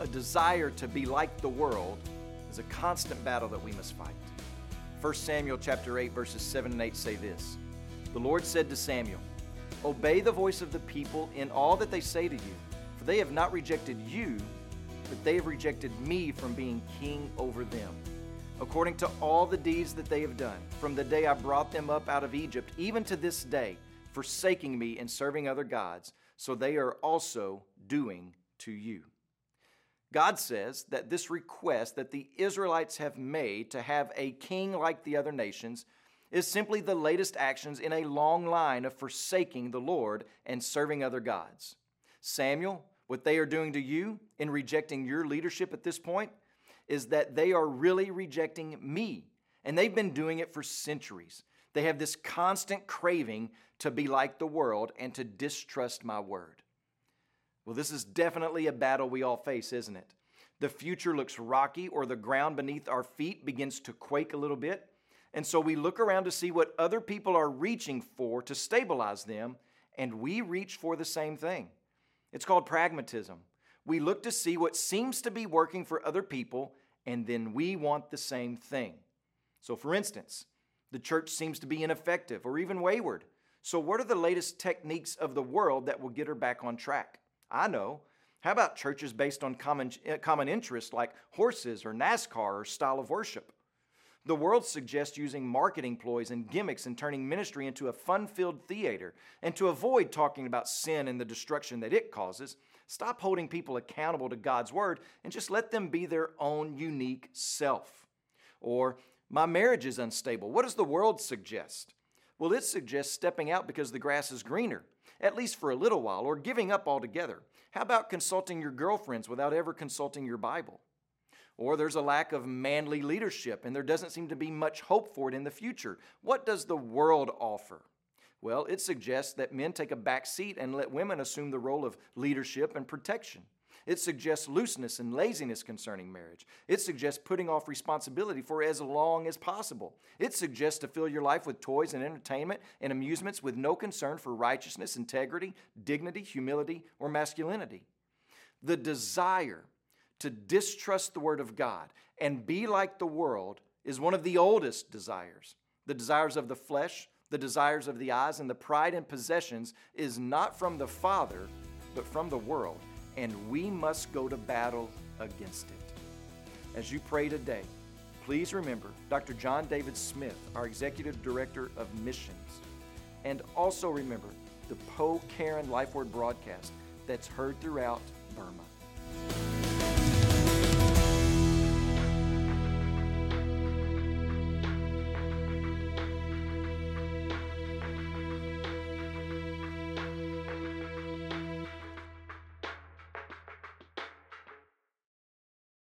a desire to be like the world is a constant battle that we must fight. 1 Samuel chapter 8 verses 7 and 8 say this. The Lord said to Samuel, Obey the voice of the people in all that they say to you, for they have not rejected you, but they have rejected me from being king over them. According to all the deeds that they have done, from the day I brought them up out of Egypt, even to this day, forsaking me and serving other gods, so they are also doing to you. God says that this request that the Israelites have made to have a king like the other nations is simply the latest actions in a long line of forsaking the Lord and serving other gods. Samuel, what they are doing to you in rejecting your leadership at this point is that they are really rejecting me. And they've been doing it for centuries. They have this constant craving to be like the world and to distrust my word. Well, this is definitely a battle we all face, isn't it? The future looks rocky, or the ground beneath our feet begins to quake a little bit. And so we look around to see what other people are reaching for to stabilize them, and we reach for the same thing. It's called pragmatism. We look to see what seems to be working for other people, and then we want the same thing. So, for instance, the church seems to be ineffective or even wayward. So, what are the latest techniques of the world that will get her back on track? I know. How about churches based on common, eh, common interests like horses or NASCAR or style of worship? The world suggests using marketing ploys and gimmicks and turning ministry into a fun filled theater. And to avoid talking about sin and the destruction that it causes, stop holding people accountable to God's word and just let them be their own unique self. Or, my marriage is unstable. What does the world suggest? Well, it suggests stepping out because the grass is greener, at least for a little while, or giving up altogether. How about consulting your girlfriends without ever consulting your Bible? Or there's a lack of manly leadership and there doesn't seem to be much hope for it in the future. What does the world offer? Well, it suggests that men take a back seat and let women assume the role of leadership and protection. It suggests looseness and laziness concerning marriage. It suggests putting off responsibility for as long as possible. It suggests to fill your life with toys and entertainment and amusements with no concern for righteousness, integrity, dignity, humility, or masculinity. The desire to distrust the Word of God and be like the world is one of the oldest desires. The desires of the flesh, the desires of the eyes, and the pride in possessions is not from the Father, but from the world. And we must go to battle against it. As you pray today, please remember Dr. John David Smith, our Executive Director of Missions. And also remember the Po Karen Life Word broadcast that's heard throughout Burma.